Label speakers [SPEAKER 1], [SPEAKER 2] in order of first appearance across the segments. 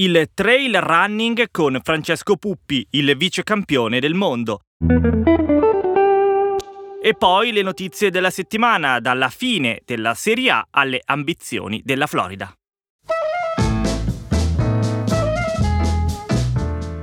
[SPEAKER 1] Il trail running con Francesco Puppi, il vice campione del mondo. E poi le notizie della settimana, dalla fine della Serie A alle ambizioni della Florida.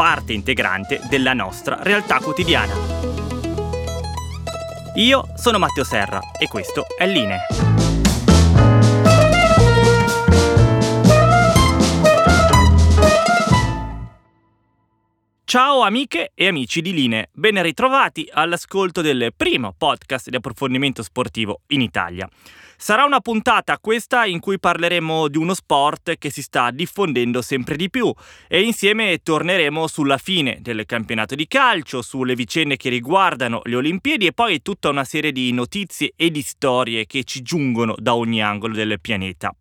[SPEAKER 1] parte integrante della nostra realtà quotidiana. Io sono Matteo Serra e questo è Line. Ciao amiche e amici di Line, ben ritrovati all'ascolto del primo podcast di approfondimento sportivo in Italia. Sarà una puntata questa in cui parleremo di uno sport che si sta diffondendo sempre di più e insieme torneremo sulla fine del campionato di calcio, sulle vicende che riguardano le Olimpiadi e poi tutta una serie di notizie e di storie che ci giungono da ogni angolo del pianeta.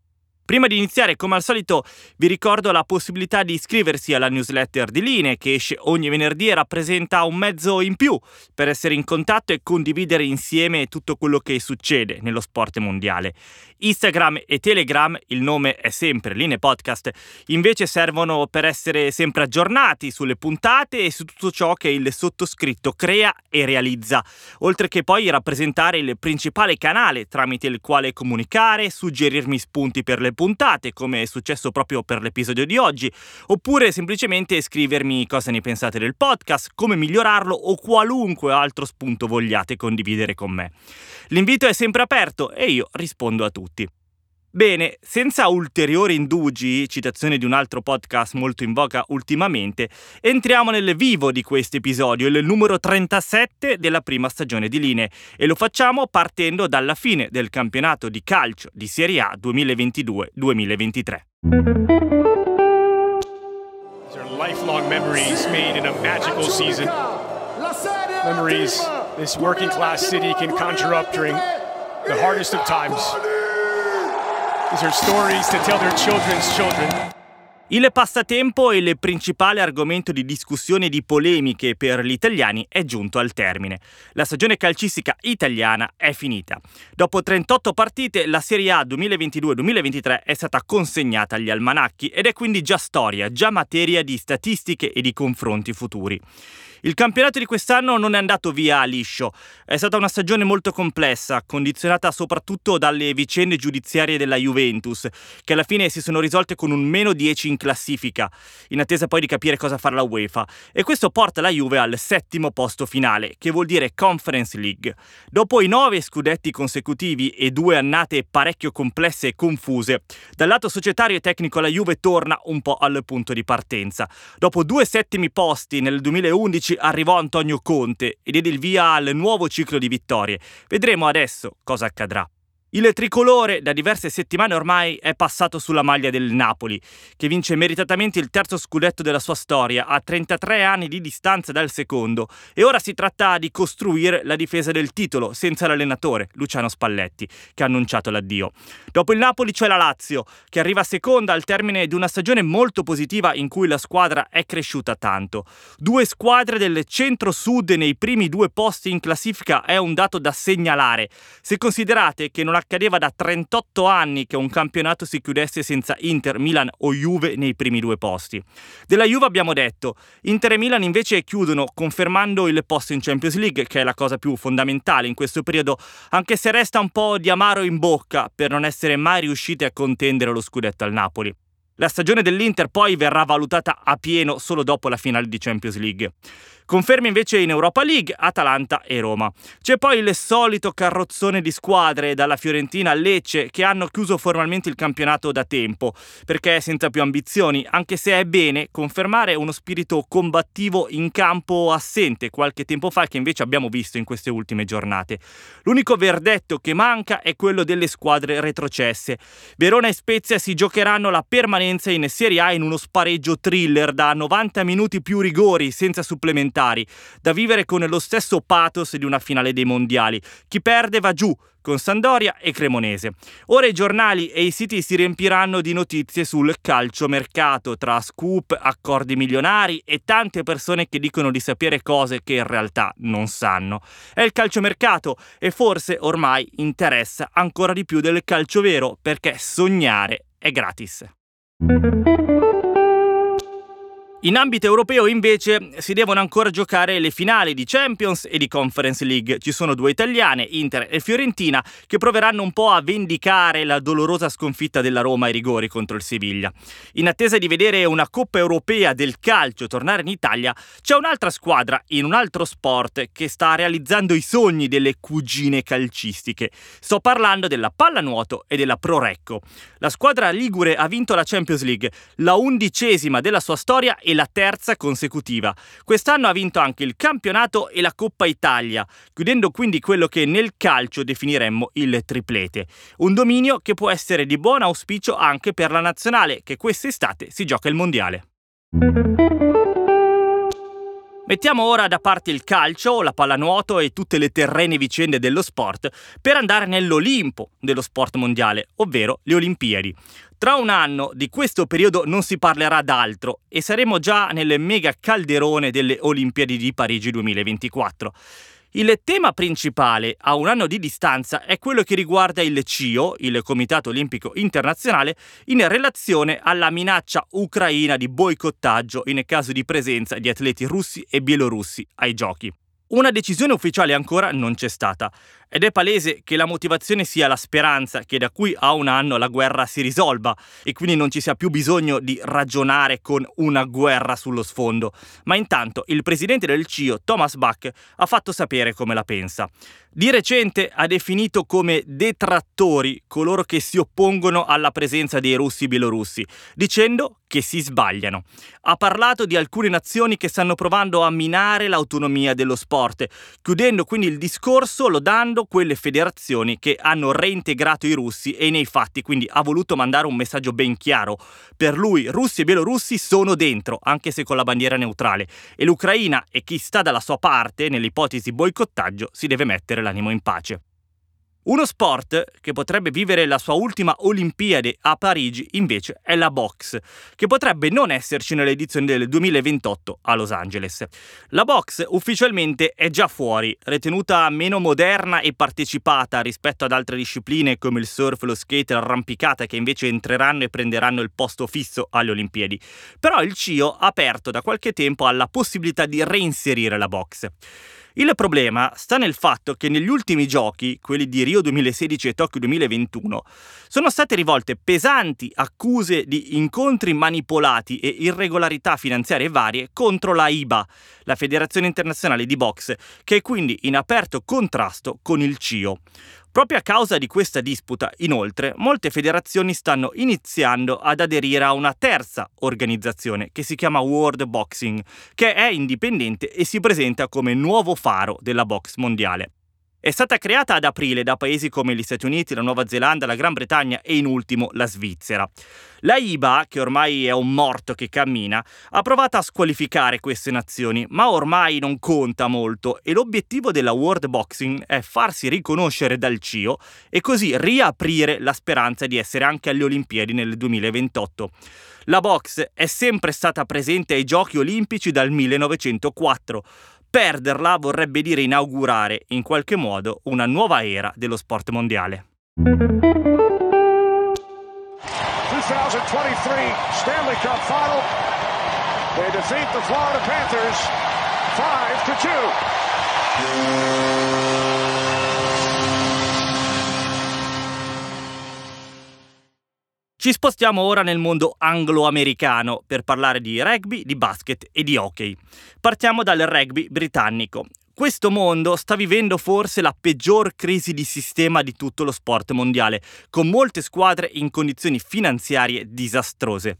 [SPEAKER 1] Prima di iniziare, come al solito, vi ricordo la possibilità di iscriversi alla newsletter di Line che esce ogni venerdì e rappresenta un mezzo in più per essere in contatto e condividere insieme tutto quello che succede nello sport mondiale. Instagram e Telegram, il nome è sempre Line Podcast, invece servono per essere sempre aggiornati sulle puntate e su tutto ciò che il sottoscritto crea e realizza, oltre che poi rappresentare il principale canale tramite il quale comunicare, suggerirmi spunti per le puntate, come è successo proprio per l'episodio di oggi, oppure semplicemente scrivermi cosa ne pensate del podcast, come migliorarlo o qualunque altro spunto vogliate condividere con me. L'invito è sempre aperto e io rispondo a tutti. Bene, senza ulteriori indugi, citazione di un altro podcast molto in voga ultimamente, entriamo nel vivo di questo episodio, il numero 37 della prima stagione di Linee, e lo facciamo partendo dalla fine del campionato di calcio di Serie A 2022-2023.
[SPEAKER 2] These are lifelong memories made in a magical season. Memories this working class city can conjure up during the hardest of times.
[SPEAKER 1] Il passatempo e il principale argomento di discussione e di polemiche per gli italiani è giunto al termine. La stagione calcistica italiana è finita. Dopo 38 partite, la Serie A 2022-2023 è stata consegnata agli almanacchi ed è quindi già storia, già materia di statistiche e di confronti futuri. Il campionato di quest'anno non è andato via liscio. È stata una stagione molto complessa, condizionata soprattutto dalle vicende giudiziarie della Juventus, che alla fine si sono risolte con un meno 10 in classifica, in attesa poi di capire cosa fare la UEFA. E questo porta la Juve al settimo posto finale, che vuol dire Conference League. Dopo i nove scudetti consecutivi e due annate parecchio complesse e confuse, dal lato societario e tecnico la Juve torna un po' al punto di partenza. Dopo due settimi posti nel 2011 arrivò Antonio Conte e diede il via al nuovo ciclo di vittorie. Vedremo adesso cosa accadrà. Il tricolore da diverse settimane ormai è passato sulla maglia del Napoli, che vince meritatamente il terzo scudetto della sua storia a 33 anni di distanza dal secondo e ora si tratta di costruire la difesa del titolo senza l'allenatore Luciano Spalletti, che ha annunciato l'addio. Dopo il Napoli c'è la Lazio, che arriva seconda al termine di una stagione molto positiva in cui la squadra è cresciuta tanto. Due squadre del centro-sud nei primi due posti in classifica è un dato da segnalare, se considerate che non accadeva da 38 anni che un campionato si chiudesse senza Inter, Milan o Juve nei primi due posti. Della Juve abbiamo detto, Inter e Milan invece chiudono confermando il posto in Champions League, che è la cosa più fondamentale in questo periodo, anche se resta un po' di amaro in bocca per non essere mai riuscite a contendere lo scudetto al Napoli. La stagione dell'Inter poi verrà valutata a pieno solo dopo la finale di Champions League. Conferme invece in Europa League Atalanta e Roma. C'è poi il solito carrozzone di squadre dalla Fiorentina a Lecce che hanno chiuso formalmente il campionato da tempo perché senza più ambizioni, anche se è bene confermare uno spirito combattivo in campo assente qualche tempo fa che invece abbiamo visto in queste ultime giornate. L'unico verdetto che manca è quello delle squadre retrocesse. Verona e Spezia si giocheranno la permanenza in Serie A in uno spareggio thriller da 90 minuti più rigori senza supplementari supplementari, da vivere con lo stesso pathos di una finale dei mondiali. Chi perde va giù, con Sandoria e Cremonese. Ora i giornali e i siti si riempiranno di notizie sul calciomercato, tra scoop, accordi milionari e tante persone che dicono di sapere cose che in realtà non sanno. È il calciomercato e forse ormai interessa ancora di più del calcio vero perché sognare è gratis. In ambito europeo invece si devono ancora giocare le finali di Champions e di Conference League. Ci sono due italiane, Inter e Fiorentina, che proveranno un po' a vendicare la dolorosa sconfitta della Roma ai rigori contro il Siviglia. In attesa di vedere una Coppa Europea del calcio tornare in Italia, c'è un'altra squadra in un altro sport che sta realizzando i sogni delle cugine calcistiche. Sto parlando della pallanuoto e della Pro Recco. La squadra ligure ha vinto la Champions League, la undicesima della sua storia e la terza consecutiva. Quest'anno ha vinto anche il campionato e la Coppa Italia, chiudendo quindi quello che nel calcio definiremmo il triplete. Un dominio che può essere di buon auspicio anche per la nazionale, che quest'estate si gioca il mondiale. Mettiamo ora da parte il calcio, la pallanuoto e tutte le terrene vicende dello sport per andare nell'Olimpo dello sport mondiale, ovvero le Olimpiadi. Tra un anno di questo periodo non si parlerà d'altro e saremo già nel mega calderone delle Olimpiadi di Parigi 2024. Il tema principale a un anno di distanza è quello che riguarda il CIO, il Comitato Olimpico Internazionale, in relazione alla minaccia ucraina di boicottaggio in caso di presenza di atleti russi e bielorussi ai giochi. Una decisione ufficiale ancora non c'è stata. Ed è palese che la motivazione sia la speranza che da qui a un anno la guerra si risolva e quindi non ci sia più bisogno di ragionare con una guerra sullo sfondo. Ma intanto il presidente del CIO, Thomas Bach, ha fatto sapere come la pensa. Di recente ha definito come detrattori coloro che si oppongono alla presenza dei russi bielorussi, dicendo che si sbagliano. Ha parlato di alcune nazioni che stanno provando a minare l'autonomia dello sport, chiudendo quindi il discorso lodando contro quelle federazioni che hanno reintegrato i russi e nei fatti quindi ha voluto mandare un messaggio ben chiaro. Per lui russi e bielorussi sono dentro, anche se con la bandiera neutrale, e l'Ucraina e chi sta dalla sua parte nell'ipotesi boicottaggio si deve mettere l'animo in pace. Uno sport che potrebbe vivere la sua ultima Olimpiade a Parigi invece è la box, che potrebbe non esserci nell'edizione del 2028 a Los Angeles. La box ufficialmente è già fuori, ritenuta meno moderna e partecipata rispetto ad altre discipline come il surf, lo skate l'arrampicata che invece entreranno e prenderanno il posto fisso alle Olimpiadi. Però il CIO ha aperto da qualche tempo alla possibilità di reinserire la box. Il problema sta nel fatto che negli ultimi giochi, quelli di Rio 2016 e Tokyo 2021, sono state rivolte pesanti accuse di incontri manipolati e irregolarità finanziarie varie contro la IBA, la Federazione Internazionale di Box, che è quindi in aperto contrasto con il CIO. Proprio a causa di questa disputa, inoltre, molte federazioni stanno iniziando ad aderire a una terza organizzazione che si chiama World Boxing, che è indipendente e si presenta come nuovo faro della box mondiale. È stata creata ad aprile da paesi come gli Stati Uniti, la Nuova Zelanda, la Gran Bretagna e in ultimo la Svizzera. La IBA, che ormai è un morto che cammina, ha provato a squalificare queste nazioni, ma ormai non conta molto e l'obiettivo della World Boxing è farsi riconoscere dal CIO e così riaprire la speranza di essere anche alle Olimpiadi nel 2028. La box è sempre stata presente ai Giochi olimpici dal 1904 Perderla vorrebbe dire inaugurare in qualche modo una nuova era dello sport mondiale.
[SPEAKER 3] Stanley Cup final. They defeat the Florida Panthers 5 to
[SPEAKER 1] 2. Ci spostiamo ora nel mondo anglo-americano per parlare di rugby, di basket e di hockey. Partiamo dal rugby britannico. Questo mondo sta vivendo forse la peggior crisi di sistema di tutto lo sport mondiale, con molte squadre in condizioni finanziarie disastrose.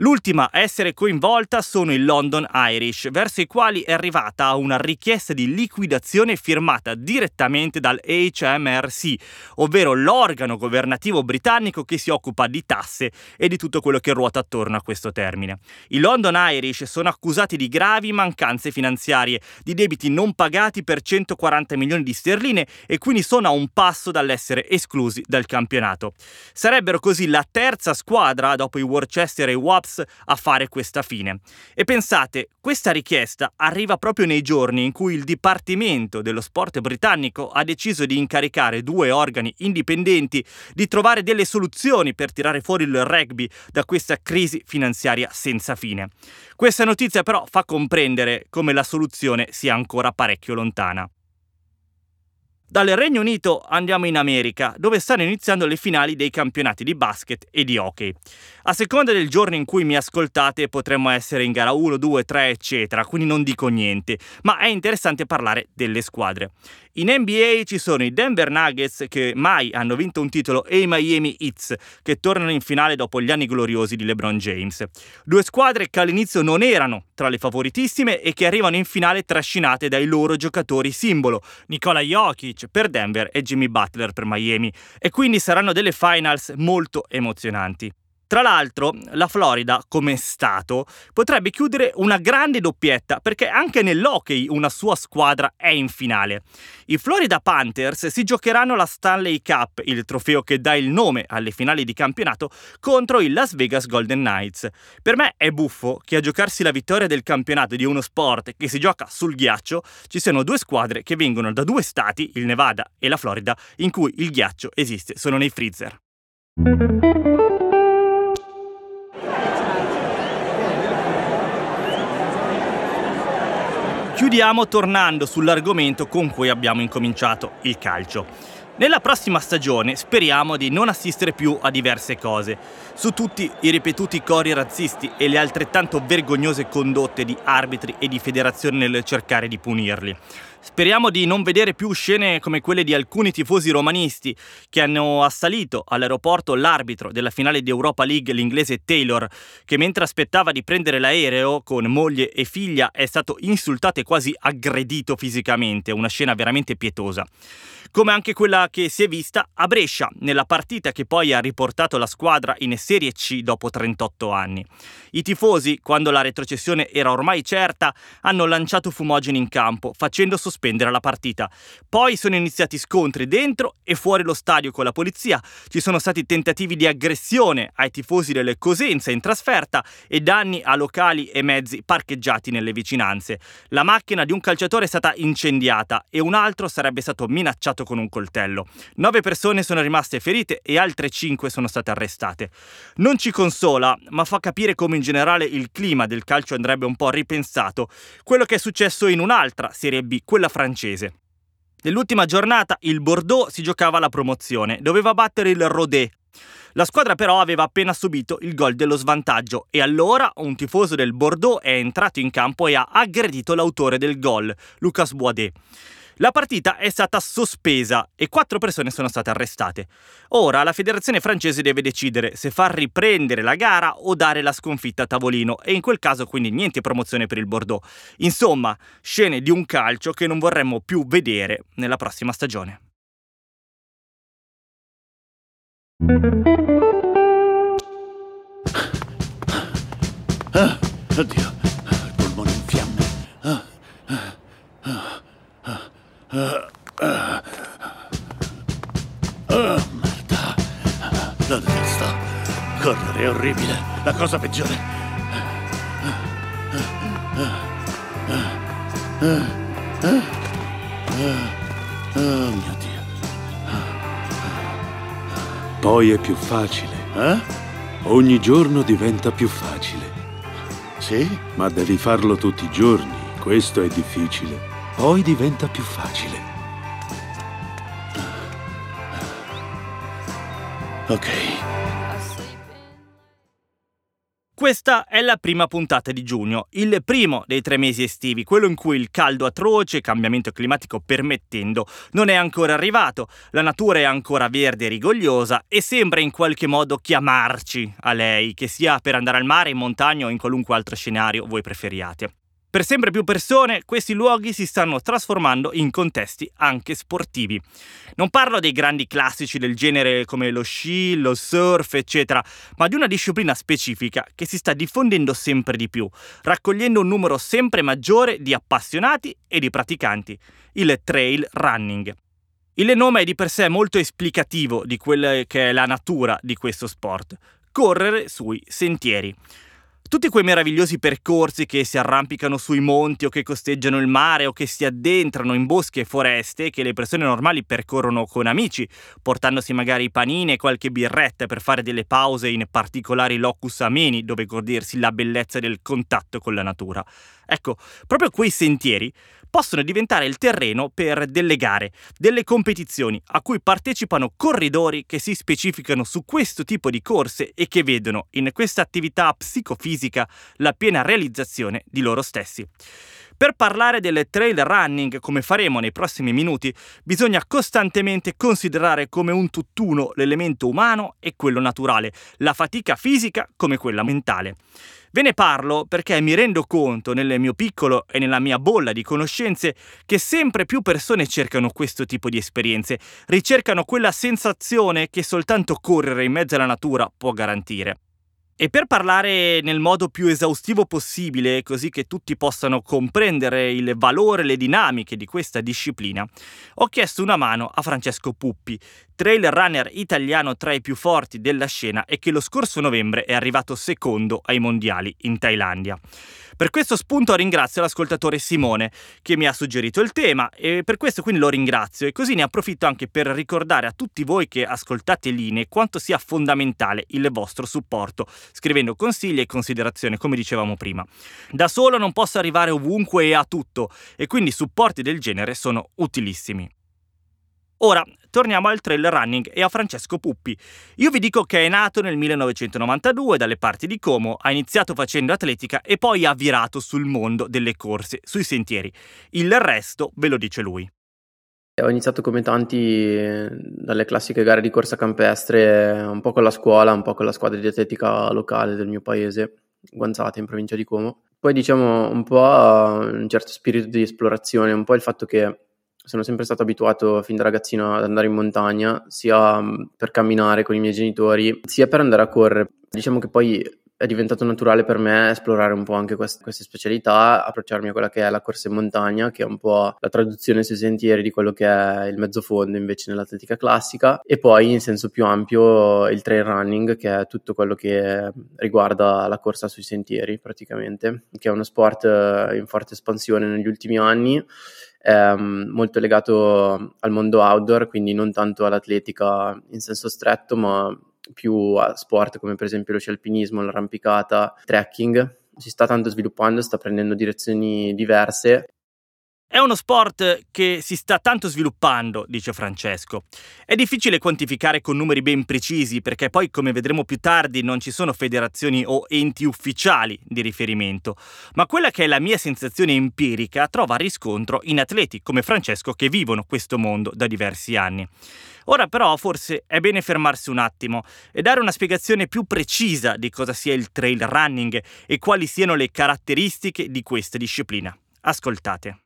[SPEAKER 1] L'ultima a essere coinvolta sono i London Irish, verso i quali è arrivata una richiesta di liquidazione firmata direttamente dal HMRC, ovvero l'organo governativo britannico che si occupa di tasse e di tutto quello che ruota attorno a questo termine. I London Irish sono accusati di gravi mancanze finanziarie, di debiti non pagati per 140 milioni di sterline e quindi sono a un passo dall'essere esclusi dal campionato. Sarebbero così la terza squadra dopo i Worcester e i Wasps Cubs a fare questa fine. E pensate, questa richiesta arriva proprio nei giorni in cui il Dipartimento dello Sport britannico ha deciso di incaricare due organi indipendenti di trovare delle soluzioni per tirare fuori il rugby da questa crisi finanziaria senza fine. Questa notizia però fa comprendere come la soluzione sia ancora parecchio lontana. Dal Regno Unito andiamo in America, dove stanno iniziando le finali dei campionati di basket e di hockey. A seconda del giorno in cui mi ascoltate potremmo essere in gara 1, 2, 3, eccetera, quindi non dico niente, ma è interessante parlare delle squadre. In NBA ci sono i Denver Nuggets che mai hanno vinto un titolo e i Miami Heats che tornano in finale dopo gli anni gloriosi di LeBron James. Due squadre che all'inizio non erano tra le favoritissime e che arrivano in finale trascinate dai loro giocatori simbolo, Nikola Jokic per Denver e Jimmy Butler per Miami, e quindi saranno delle finals molto emozionanti. Tra l'altro, la Florida, come Stato, potrebbe chiudere una grande doppietta perché anche nell'hockey una sua squadra è in finale. I Florida Panthers si giocheranno la Stanley Cup, il trofeo che dà il nome alle finali di campionato, contro il Las Vegas Golden Knights. Per me è buffo che a giocarsi la vittoria del campionato di uno sport che si gioca sul ghiaccio ci siano due squadre che vengono da due stati, il Nevada e la Florida, in cui il ghiaccio esiste solo nei freezer. Chiudiamo tornando sull'argomento con cui abbiamo incominciato, il calcio. Nella prossima stagione speriamo di non assistere più a diverse cose, su tutti i ripetuti cori razzisti e le altrettanto vergognose condotte di arbitri e di federazioni nel cercare di punirli. Speriamo di non vedere più scene come quelle di alcuni tifosi romanisti che hanno assalito all'aeroporto l'arbitro della finale di Europa League, l'inglese Taylor, che mentre aspettava di prendere l'aereo con moglie e figlia è stato insultato e quasi aggredito fisicamente, una scena veramente pietosa come anche quella che si è vista a Brescia, nella partita che poi ha riportato la squadra in Serie C dopo 38 anni. I tifosi, quando la retrocessione era ormai certa, hanno lanciato fumogeni in campo, facendo sospendere la partita. Poi sono iniziati scontri dentro e fuori lo stadio con la polizia, ci sono stati tentativi di aggressione ai tifosi delle Cosenza in trasferta e danni a locali e mezzi parcheggiati nelle vicinanze. La macchina di un calciatore è stata incendiata e un altro sarebbe stato minacciato con un coltello. Nove persone sono rimaste ferite e altre cinque sono state arrestate. Non ci consola, ma fa capire come in generale il clima del calcio andrebbe un po' ripensato, quello che è successo in un'altra Serie B, quella francese. Nell'ultima giornata il Bordeaux si giocava la promozione, doveva battere il Rodé. La squadra però aveva appena subito il gol dello svantaggio e allora un tifoso del Bordeaux è entrato in campo e ha aggredito l'autore del gol, Lucas Boisdet. La partita è stata sospesa e quattro persone sono state arrestate. Ora la federazione francese deve decidere se far riprendere la gara o dare la sconfitta a tavolino e in quel caso quindi niente promozione per il Bordeaux. Insomma, scene di un calcio che non vorremmo più vedere nella prossima stagione.
[SPEAKER 4] Ah, oddio, il polmone in fiamme. Ah, ah, ah. Oh, merda. La detesto. Correre è orribile. La cosa peggiore. Oh mio Dio.
[SPEAKER 5] Poi è più facile.
[SPEAKER 4] Eh?
[SPEAKER 5] Ogni giorno diventa più facile.
[SPEAKER 4] Sì?
[SPEAKER 5] Ma devi farlo tutti i giorni. Questo è difficile. Poi diventa più facile.
[SPEAKER 4] Ok.
[SPEAKER 1] Questa è la prima puntata di giugno, il primo dei tre mesi estivi, quello in cui il caldo atroce, cambiamento climatico permettendo, non è ancora arrivato, la natura è ancora verde e rigogliosa e sembra in qualche modo chiamarci a lei, che sia per andare al mare, in montagna o in qualunque altro scenario voi preferiate. Per sempre più persone questi luoghi si stanno trasformando in contesti anche sportivi. Non parlo dei grandi classici del genere come lo sci, lo surf, eccetera, ma di una disciplina specifica che si sta diffondendo sempre di più, raccogliendo un numero sempre maggiore di appassionati e di praticanti, il trail running. Il nome è di per sé molto esplicativo di quella che è la natura di questo sport, correre sui sentieri. Tutti quei meravigliosi percorsi che si arrampicano sui monti o che costeggiano il mare o che si addentrano in boschi e foreste che le persone normali percorrono con amici, portandosi magari panini e qualche birretta per fare delle pause in particolari locus ameni dove godersi la bellezza del contatto con la natura. Ecco, proprio quei sentieri possono diventare il terreno per delle gare, delle competizioni a cui partecipano corridori che si specificano su questo tipo di corse e che vedono in questa attività psicofisica la piena realizzazione di loro stessi. Per parlare del trail running, come faremo nei prossimi minuti, bisogna costantemente considerare come un tutt'uno l'elemento umano e quello naturale, la fatica fisica come quella mentale. Ve ne parlo perché mi rendo conto nel mio piccolo e nella mia bolla di conoscenze che sempre più persone cercano questo tipo di esperienze, ricercano quella sensazione che soltanto correre in mezzo alla natura può garantire. E per parlare nel modo più esaustivo possibile, così che tutti possano comprendere il valore e le dinamiche di questa disciplina, ho chiesto una mano a Francesco Puppi, trail runner italiano tra i più forti della scena e che lo scorso novembre è arrivato secondo ai mondiali in Thailandia. Per questo spunto ringrazio l'ascoltatore Simone che mi ha suggerito il tema e per questo quindi lo ringrazio e così ne approfitto anche per ricordare a tutti voi che ascoltate Linee quanto sia fondamentale il vostro supporto, scrivendo consigli e considerazioni come dicevamo prima. Da solo non posso arrivare ovunque e a tutto e quindi supporti del genere sono utilissimi. Ora, torniamo al trail running e a Francesco Puppi. Io vi dico che è nato nel 1992 dalle parti di Como, ha iniziato facendo atletica e poi ha virato sul mondo delle corse, sui sentieri. Il resto ve lo dice lui.
[SPEAKER 6] Ho iniziato come tanti dalle classiche gare di corsa campestre, un po' con la scuola, un po' con la squadra di atletica locale del mio paese, Guanzate in provincia di Como. Poi diciamo un po' un certo spirito di esplorazione, un po' il fatto che sono sempre stato abituato fin da ragazzino ad andare in montagna, sia mm, per camminare con i miei genitori, sia per andare a correre. Diciamo che poi è diventato naturale per me esplorare un po' anche queste, queste, specialità, approcciarmi a quella che è la corsa in montagna, che è un po' la traduzione sui sentieri di quello che è il mezzo fondo invece nell'atletica classica, e poi in senso più ampio il trail running, che è tutto quello che riguarda la corsa sui sentieri praticamente, che è uno sport in forte espansione negli ultimi anni ehm, molto legato al mondo outdoor, quindi non tanto all'atletica in senso stretto, ma più a sport come per esempio lo sci alpinismo, l'arrampicata, trekking. Si sta tanto sviluppando, sta prendendo direzioni diverse
[SPEAKER 1] è uno sport che si sta tanto sviluppando, dice Francesco. È difficile quantificare con numeri ben precisi perché poi, come vedremo più tardi, non ci sono federazioni o enti ufficiali di riferimento, ma quella che è la mia sensazione empirica trova riscontro in atleti come Francesco che vivono questo mondo da diversi anni. Ora però forse è bene fermarsi un attimo e dare una spiegazione più precisa di cosa sia il trail running e quali siano le caratteristiche di questa disciplina. Ascoltate.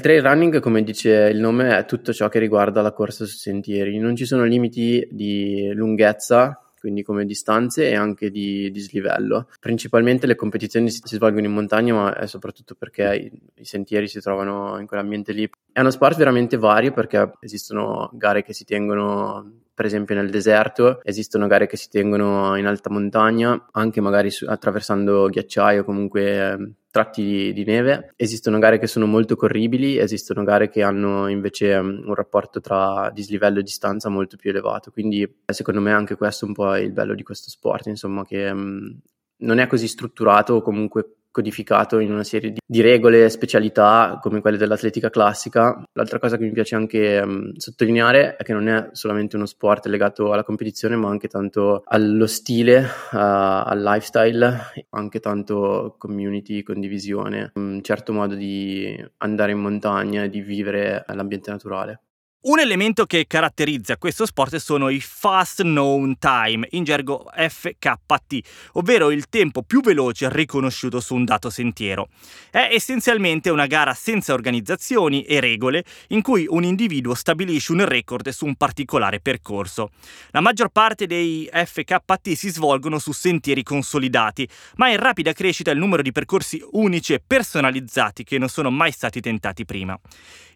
[SPEAKER 6] Il trail running, come dice il nome, è tutto ciò che riguarda la corsa sui sentieri. Non ci sono limiti di lunghezza, quindi come distanze e anche di dislivello. Principalmente le competizioni si, svolgono in montagna, ma è soprattutto perché i, i, sentieri si trovano in quell'ambiente lì. È uno sport veramente vario perché esistono gare che si tengono per esempio nel deserto esistono gare che si tengono in alta montagna, anche magari su, attraversando ghiacciai o comunque eh, tratti di, di, neve. Esistono gare che sono molto corribili, esistono gare che hanno invece um, un rapporto tra dislivello e distanza molto più elevato. Quindi secondo me anche questo è un po' il bello di questo sport, insomma, che um, non è così strutturato o comunque codificato in una serie di, di, regole e specialità come quelle dell'atletica classica. L'altra cosa che mi piace anche um, sottolineare è che non è solamente uno sport legato alla competizione, ma anche tanto allo stile, uh, al lifestyle, anche tanto community, condivisione, un certo modo di andare in montagna e di vivere l'ambiente naturale.
[SPEAKER 1] Un elemento che caratterizza questo sport sono i fast known time, in gergo FKT, ovvero il tempo più veloce riconosciuto su un dato sentiero. È essenzialmente una gara senza organizzazioni e regole in cui un individuo stabilisce un record su un particolare percorso. La maggior parte dei FKT si svolgono su sentieri consolidati, ma è in rapida crescita il numero di percorsi unici e personalizzati che non sono mai stati tentati prima.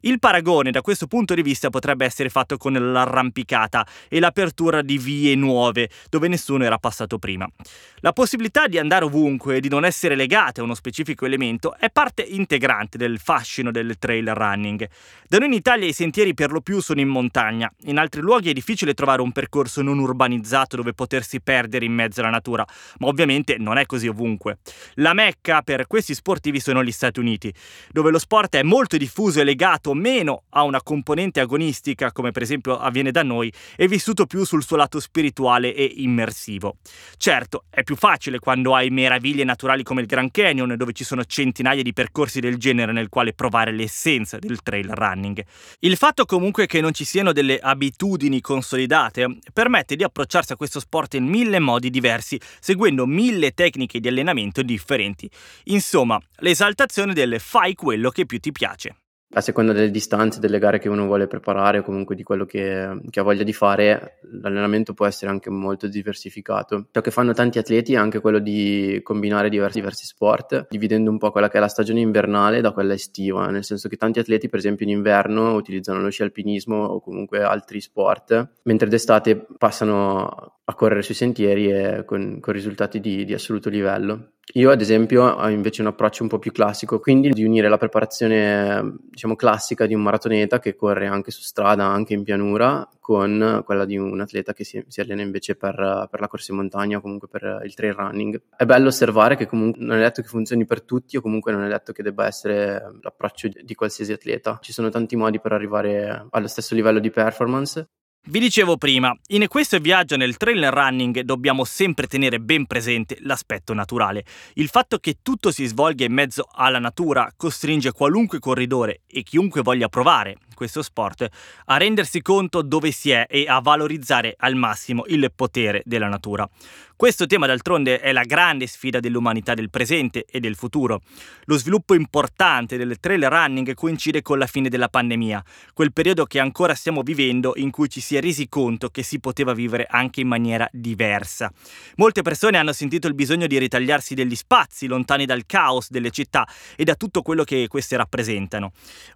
[SPEAKER 1] Il paragone da questo punto di vista potrebbe essere fatto con l'arrampicata e l'apertura di vie nuove dove nessuno era passato prima. La possibilità di andare ovunque e di non essere legate a uno specifico elemento è parte integrante del fascino del trail running. Da noi in Italia i sentieri per lo più sono in montagna, in altri luoghi è difficile trovare un percorso non urbanizzato dove potersi perdere in mezzo alla natura, ma ovviamente non è così ovunque. La mecca per questi sportivi sono gli Stati Uniti, dove lo sport è molto diffuso e legato meno a una componente agonistica, come per esempio avviene da noi, e vissuto più sul suo lato spirituale e immersivo. Certo, è più facile quando hai meraviglie naturali come il Grand Canyon, dove ci sono centinaia di percorsi del genere nel quale provare l'essenza del trail running. Il fatto comunque che non ci siano delle abitudini consolidate permette di approcciarsi a questo sport in mille modi diversi, seguendo mille tecniche di allenamento differenti. Insomma, l'esaltazione del fai quello che più ti piace
[SPEAKER 6] a seconda delle distanze, delle gare che uno vuole preparare o comunque di quello che, che, ha voglia di fare, l'allenamento può essere anche molto diversificato. Ciò che fanno tanti atleti è anche quello di combinare diversi, diversi sport, dividendo un po' quella che è la stagione invernale da quella estiva, nel senso che tanti atleti per esempio in inverno utilizzano lo sci alpinismo o comunque altri sport, mentre d'estate passano a correre sui sentieri e con, con risultati di, di, assoluto livello. Io ad esempio ho invece un approccio un po' più classico, quindi di unire la preparazione diciamo classica di un maratoneta che corre anche su strada, anche in pianura, con quella di un atleta che si, si allena invece per, per, la corsa in montagna o comunque per il trail running. È bello osservare che comunque non è detto che funzioni per tutti o comunque non è detto che debba essere l'approccio di qualsiasi atleta. Ci sono tanti modi per arrivare allo stesso livello di performance
[SPEAKER 1] vi dicevo prima, in questo viaggio nel trail running dobbiamo sempre tenere ben presente l'aspetto naturale. Il fatto che tutto si svolga in mezzo alla natura costringe qualunque corridore e chiunque voglia provare questo sport a rendersi conto dove si è e a valorizzare al massimo il potere della natura. Questo tema d'altronde è la grande sfida dell'umanità del presente e del futuro. Lo sviluppo importante del trail running coincide con la fine della pandemia, quel periodo che ancora stiamo vivendo in cui ci si è resi conto che si poteva vivere anche in maniera diversa. Molte persone hanno sentito il bisogno di ritagliarsi degli spazi lontani dal caos delle città e da tutto quello che queste rappresentano.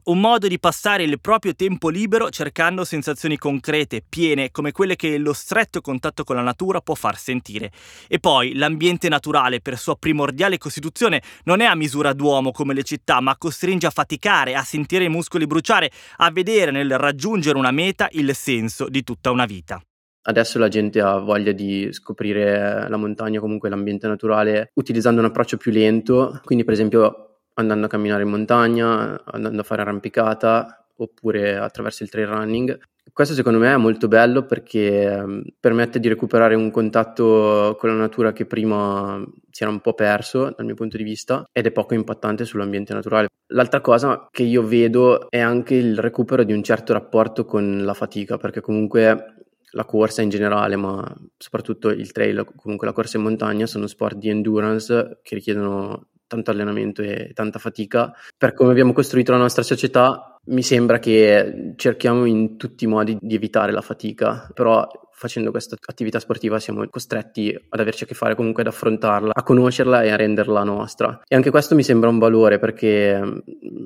[SPEAKER 1] Un modo di passare il proprio tempo libero cercando sensazioni concrete, piene, come quelle che lo stretto contatto con la natura può far sentire. E poi l'ambiente naturale, per sua primordiale costituzione, non è a misura d'uomo come le città, ma costringe a faticare, a sentire i muscoli bruciare, a vedere nel raggiungere una meta il senso di tutta una vita.
[SPEAKER 6] Adesso la gente ha voglia di scoprire la montagna, comunque l'ambiente naturale, utilizzando un approccio più lento, quindi per esempio andando a camminare in montagna, andando a fare arrampicata, oppure attraverso il trail running. Questo secondo me è molto bello perché um, permette di recuperare un contatto con la natura che prima si era un po' perso dal mio punto di vista ed è poco impattante sull'ambiente naturale. L'altra cosa che io vedo è anche il recupero di un certo rapporto con la fatica perché comunque la corsa in generale, ma soprattutto il trail, comunque la corsa in montagna, sono sport di endurance che richiedono tanto allenamento e tanta fatica. Per come abbiamo costruito la nostra società, mi sembra che cerchiamo in tutti i modi di evitare la fatica, però facendo questa attività sportiva siamo costretti ad averci a che fare comunque ad affrontarla, a conoscerla e a renderla nostra. E anche questo mi sembra un valore perché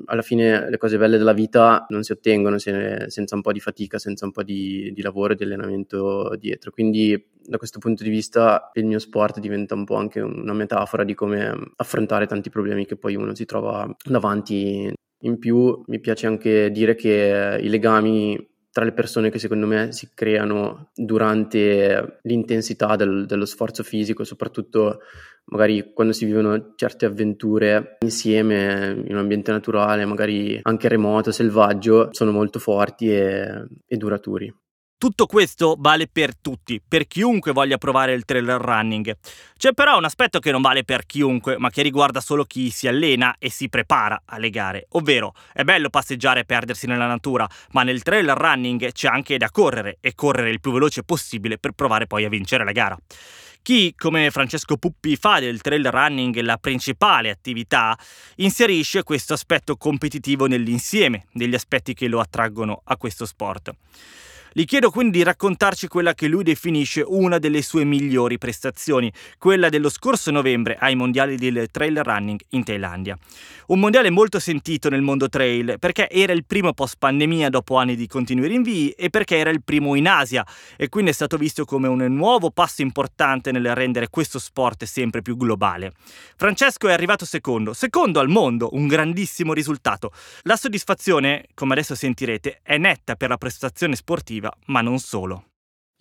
[SPEAKER 6] alla fine le cose belle della vita non si ottengono se, senza un po' di fatica, senza un po' di, di lavoro e di allenamento dietro. Quindi da questo punto di vista il mio sport diventa un po' anche una metafora di come affrontare tanti problemi che poi uno si trova davanti. In più mi piace anche dire che i legami tra le persone che secondo me si creano durante l'intensità del, dello sforzo fisico, soprattutto magari quando si vivono certe avventure insieme in un ambiente naturale, magari anche remoto, selvaggio, sono molto forti e, e duraturi.
[SPEAKER 1] Tutto questo vale per tutti, per chiunque voglia provare il trail running. C'è però un aspetto che non vale per chiunque, ma che riguarda solo chi si allena e si prepara alle gare, ovvero è bello passeggiare e perdersi nella natura, ma nel trail running c'è anche da correre e correre il più veloce possibile per provare poi a vincere la gara. Chi, come Francesco Puppi, fa del trail running la principale attività, inserisce questo aspetto competitivo nell'insieme degli aspetti che lo attraggono a questo sport. Gli chiedo quindi di raccontarci quella che lui definisce una delle sue migliori prestazioni, quella dello scorso novembre ai mondiali del trail running in Thailandia. Un mondiale molto sentito nel mondo trail perché era il primo post pandemia dopo anni di continui rinvii e perché era il primo in Asia e quindi è stato visto come un nuovo passo importante nel rendere questo sport sempre più globale. Francesco è arrivato secondo, secondo al mondo, un grandissimo risultato. La soddisfazione, come adesso sentirete, è netta per la prestazione sportiva sportiva, ma non solo.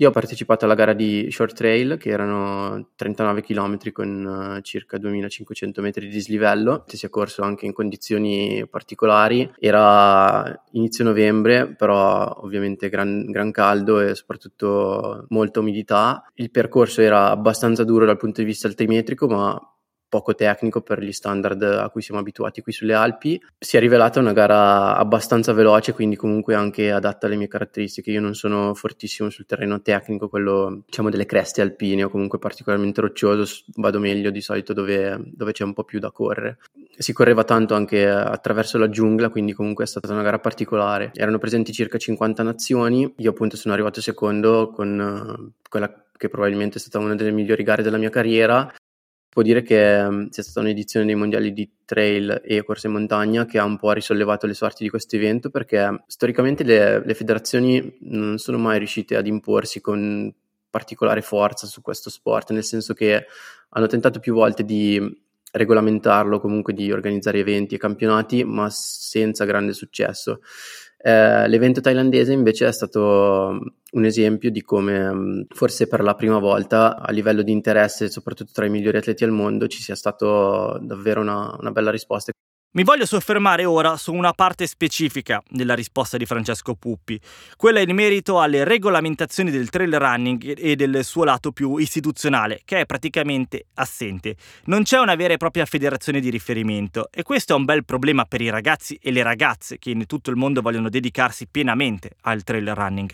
[SPEAKER 6] Io ho partecipato alla gara di short trail, che erano 39 km con uh, circa 2500 metri di dislivello. Si è corso anche in condizioni particolari. Era inizio novembre, però ovviamente gran, gran caldo e soprattutto molta umidità. Il percorso era abbastanza duro dal punto di vista altimetrico, ma poco tecnico per gli standard a cui siamo abituati qui sulle Alpi. Si è rivelata una gara abbastanza veloce, quindi comunque anche adatta alle mie caratteristiche. Io non sono fortissimo sul terreno tecnico, quello diciamo delle creste alpine o comunque particolarmente roccioso, vado meglio di solito dove, dove c'è un po' più da correre. Si correva tanto anche attraverso la giungla, quindi comunque è stata una gara particolare. Erano presenti circa 50 nazioni, io appunto sono arrivato secondo con uh, quella che probabilmente è stata una delle migliori gare della mia carriera può dire che um, sia stata un'edizione dei mondiali di trail e corsa in montagna che ha un po' risollevato le sorti di questo evento perché storicamente le, le federazioni non sono mai riuscite ad imporsi con particolare forza su questo sport, nel senso che hanno tentato più volte di regolamentarlo, comunque di organizzare eventi e campionati, ma senza grande successo. Eh, l'evento thailandese invece è stato mm, un esempio di come mm, forse per la prima volta a livello di interesse, soprattutto tra i migliori atleti al mondo, ci sia stata davvero una, una bella risposta.
[SPEAKER 1] Mi voglio soffermare ora su una parte specifica della risposta di Francesco Puppi, quella in merito alle regolamentazioni del trail running e del suo lato più istituzionale, che è praticamente assente. Non c'è una vera e propria federazione di riferimento e questo è un bel problema per i ragazzi e le ragazze che in tutto il mondo vogliono dedicarsi pienamente al trail running.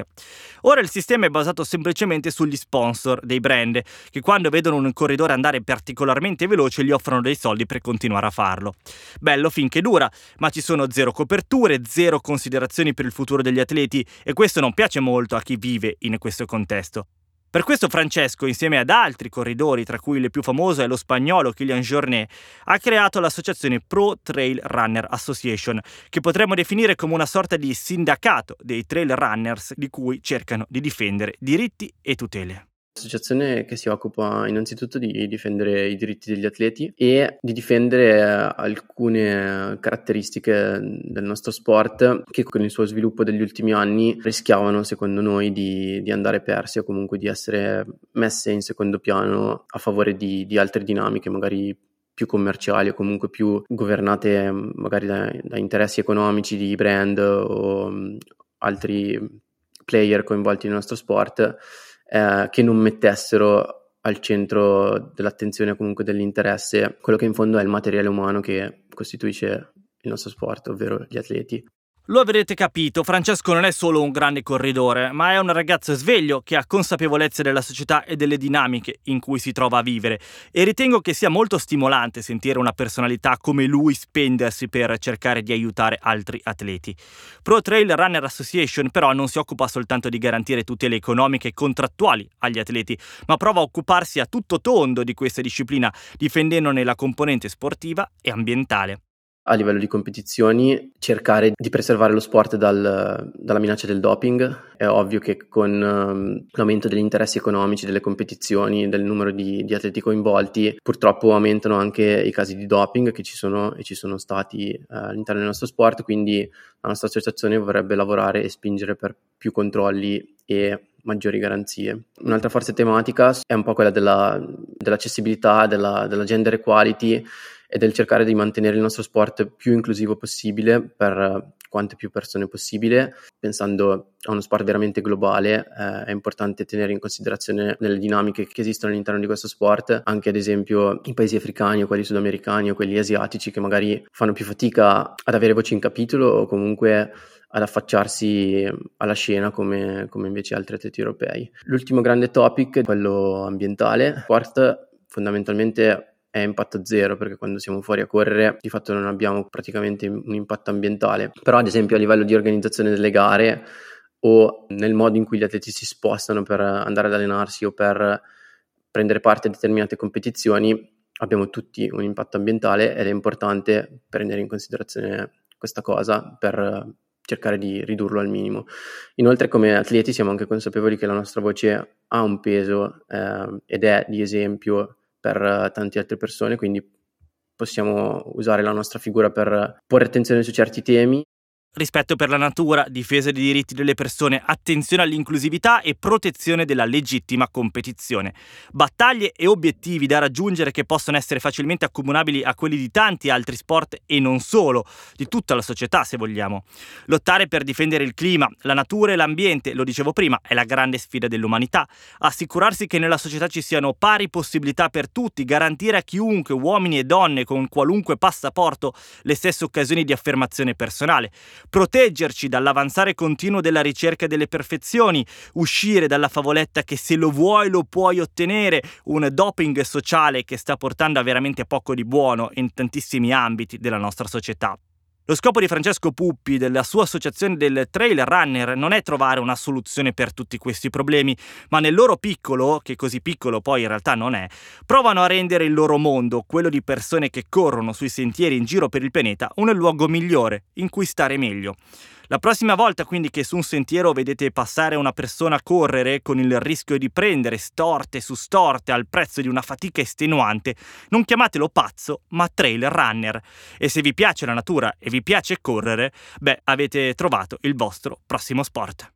[SPEAKER 1] Ora il sistema è basato semplicemente sugli sponsor dei brand, che quando vedono un corridore andare particolarmente veloce gli offrono dei soldi per continuare a farlo. Bello bello finché dura, ma ci sono zero coperture, zero considerazioni per il futuro degli atleti e questo non piace molto a chi vive in questo contesto. Per questo Francesco, insieme ad altri corridori, tra cui il più famoso è lo spagnolo Kilian Jornet, ha creato l'associazione Pro Trail Runner Association, che potremmo definire come una sorta di sindacato dei trail runners di cui cercano di difendere diritti e tutele.
[SPEAKER 6] Associazione che si occupa innanzitutto di difendere i diritti degli atleti e di difendere alcune caratteristiche del nostro sport che con il suo sviluppo degli ultimi anni rischiavano secondo noi di, di andare persi o comunque di essere messe in secondo piano a favore di, di altre dinamiche magari più commerciali o comunque più governate magari da, da interessi economici di brand o altri player coinvolti nel nostro sport eh, che non mettessero al centro dell'attenzione o comunque dell'interesse quello che in fondo è il materiale umano che costituisce il nostro sport, ovvero gli atleti.
[SPEAKER 1] Lo avrete capito, Francesco non è solo un grande corridore, ma è un ragazzo sveglio che ha consapevolezza della società e delle dinamiche in cui si trova a vivere e ritengo che sia molto stimolante sentire una personalità come lui spendersi per cercare di aiutare altri atleti. Pro Trail Runner Association però non si occupa soltanto di garantire tutele economiche e contrattuali agli atleti, ma prova a occuparsi a tutto tondo di questa disciplina, difendendone la componente sportiva e ambientale
[SPEAKER 6] a livello di competizioni cercare di preservare lo sport dal, dalla minaccia del doping. È ovvio che con um, l'aumento degli interessi economici delle competizioni, del numero di, di, atleti coinvolti, purtroppo aumentano anche i casi di doping che ci sono e ci sono stati uh, all'interno del nostro sport, quindi la nostra associazione vorrebbe lavorare e spingere per più controlli e maggiori garanzie. Un'altra forza tematica è un po' quella della, dell'accessibilità, della, della gender equality e del cercare di mantenere il nostro sport più inclusivo possibile per quante più persone possibile. Pensando a uno sport veramente globale, eh, è importante tenere in considerazione le dinamiche che esistono all'interno di questo sport, anche ad esempio i paesi africani o quelli sudamericani o quelli asiatici che magari fanno più fatica ad avere voce in capitolo o comunque ad affacciarsi alla scena come, come invece altri atleti europei. L'ultimo grande topic è quello ambientale. Sport fondamentalmente è impatto zero perché quando siamo fuori a correre di fatto non abbiamo praticamente un impatto ambientale. Però ad esempio a livello di organizzazione delle gare o nel modo in cui gli atleti si spostano per andare ad allenarsi o per prendere parte a determinate competizioni abbiamo tutti un impatto ambientale ed è importante prendere in considerazione questa cosa per cercare di ridurlo al minimo. Inoltre come atleti siamo anche consapevoli che la nostra voce ha un peso eh, ed è di esempio per eh, tante altre persone, quindi possiamo usare la nostra figura per porre attenzione su certi temi
[SPEAKER 1] rispetto per la natura, difesa dei diritti delle persone, attenzione all'inclusività e protezione della legittima competizione. Battaglie e obiettivi da raggiungere che possono essere facilmente accomunabili a quelli di tanti altri sport e non solo, di tutta la società se vogliamo. Lottare per difendere il clima, la natura e l'ambiente, lo dicevo prima, è la grande sfida dell'umanità. Assicurarsi che nella società ci siano pari possibilità per tutti, garantire a chiunque, uomini e donne con qualunque passaporto, le stesse occasioni di affermazione personale proteggerci dall'avanzare continuo della ricerca delle perfezioni, uscire dalla favoletta che se lo vuoi lo puoi ottenere, un doping sociale che sta portando a veramente poco di buono in tantissimi ambiti della nostra società. Lo scopo di Francesco Puppi, della sua associazione del Trail Runner, non è trovare una soluzione per tutti questi problemi, ma nel loro piccolo, che così piccolo poi in realtà non è, provano a rendere il loro mondo, quello di persone che corrono sui sentieri in giro per il pianeta, un luogo migliore in cui stare meglio. La prossima volta quindi che su un sentiero vedete passare una persona correre con il rischio di prendere storte su storte al prezzo di una fatica estenuante, non chiamatelo pazzo, ma trail runner. E se vi piace la natura e vi piace correre, beh, avete trovato il vostro prossimo sport.